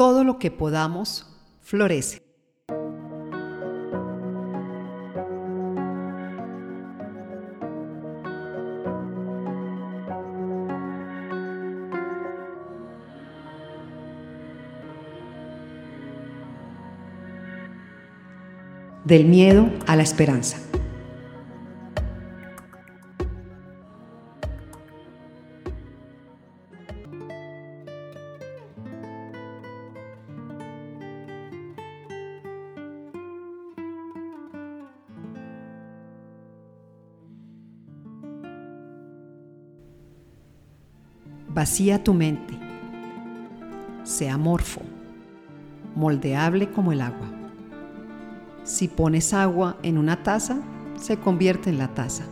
todo lo que podamos florece. Del miedo a la esperanza. Vacía tu mente. Sea amorfo, moldeable como el agua. Si pones agua en una taza, se convierte en la taza.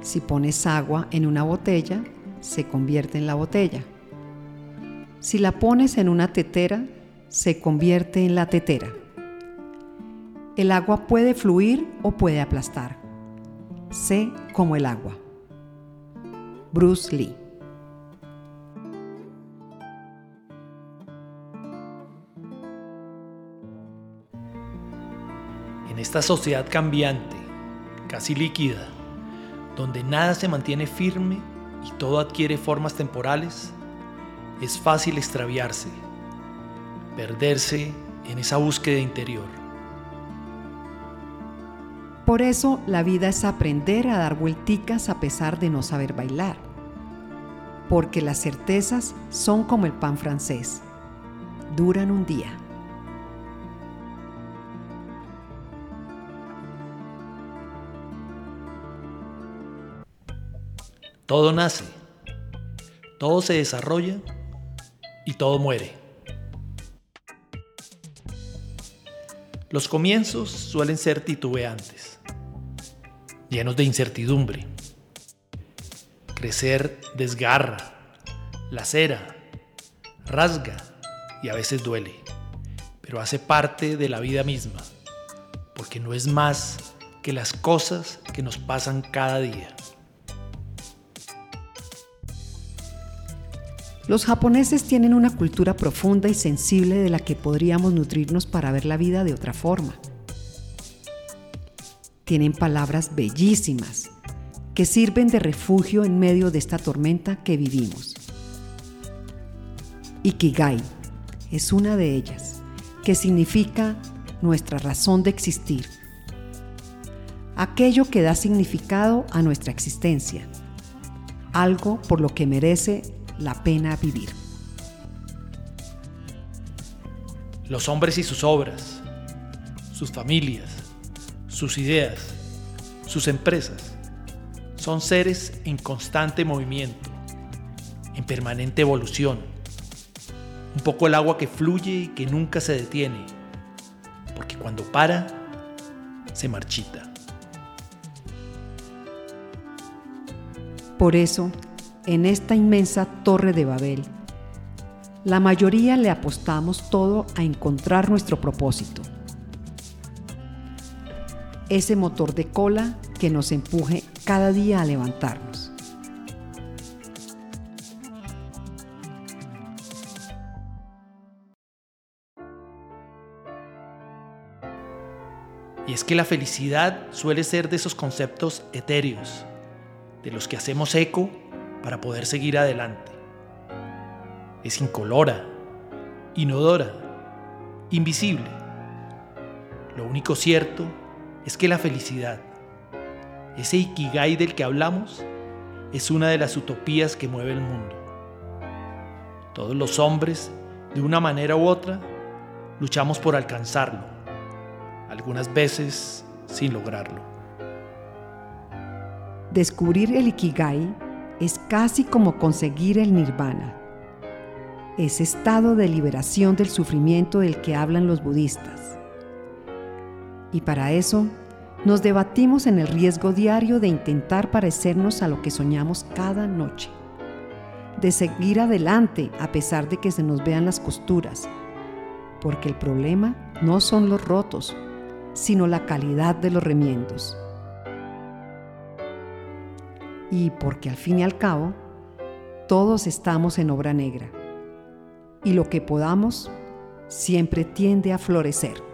Si pones agua en una botella, se convierte en la botella. Si la pones en una tetera, se convierte en la tetera. El agua puede fluir o puede aplastar. Sé como el agua. Bruce Lee En esta sociedad cambiante, casi líquida, donde nada se mantiene firme y todo adquiere formas temporales, es fácil extraviarse, perderse en esa búsqueda interior. Por eso la vida es aprender a dar vuelticas a pesar de no saber bailar. Porque las certezas son como el pan francés, duran un día. Todo nace, todo se desarrolla y todo muere. Los comienzos suelen ser titubeantes, llenos de incertidumbre. Crecer desgarra, lacera, rasga y a veces duele, pero hace parte de la vida misma, porque no es más que las cosas que nos pasan cada día. Los japoneses tienen una cultura profunda y sensible de la que podríamos nutrirnos para ver la vida de otra forma. Tienen palabras bellísimas que sirven de refugio en medio de esta tormenta que vivimos. Ikigai es una de ellas, que significa nuestra razón de existir, aquello que da significado a nuestra existencia, algo por lo que merece la pena vivir. Los hombres y sus obras, sus familias, sus ideas, sus empresas, son seres en constante movimiento, en permanente evolución. Un poco el agua que fluye y que nunca se detiene, porque cuando para, se marchita. Por eso, en esta inmensa torre de Babel, la mayoría le apostamos todo a encontrar nuestro propósito. Ese motor de cola que nos empuje cada día a levantarnos. Y es que la felicidad suele ser de esos conceptos etéreos, de los que hacemos eco para poder seguir adelante. Es incolora, inodora, invisible. Lo único cierto es que la felicidad, ese ikigai del que hablamos, es una de las utopías que mueve el mundo. Todos los hombres, de una manera u otra, luchamos por alcanzarlo, algunas veces sin lograrlo. Descubrir el ikigai es casi como conseguir el nirvana, ese estado de liberación del sufrimiento del que hablan los budistas. Y para eso nos debatimos en el riesgo diario de intentar parecernos a lo que soñamos cada noche, de seguir adelante a pesar de que se nos vean las costuras, porque el problema no son los rotos, sino la calidad de los remiendos y porque al fin y al cabo todos estamos en obra negra. y lo que podamos siempre tiende a florecer.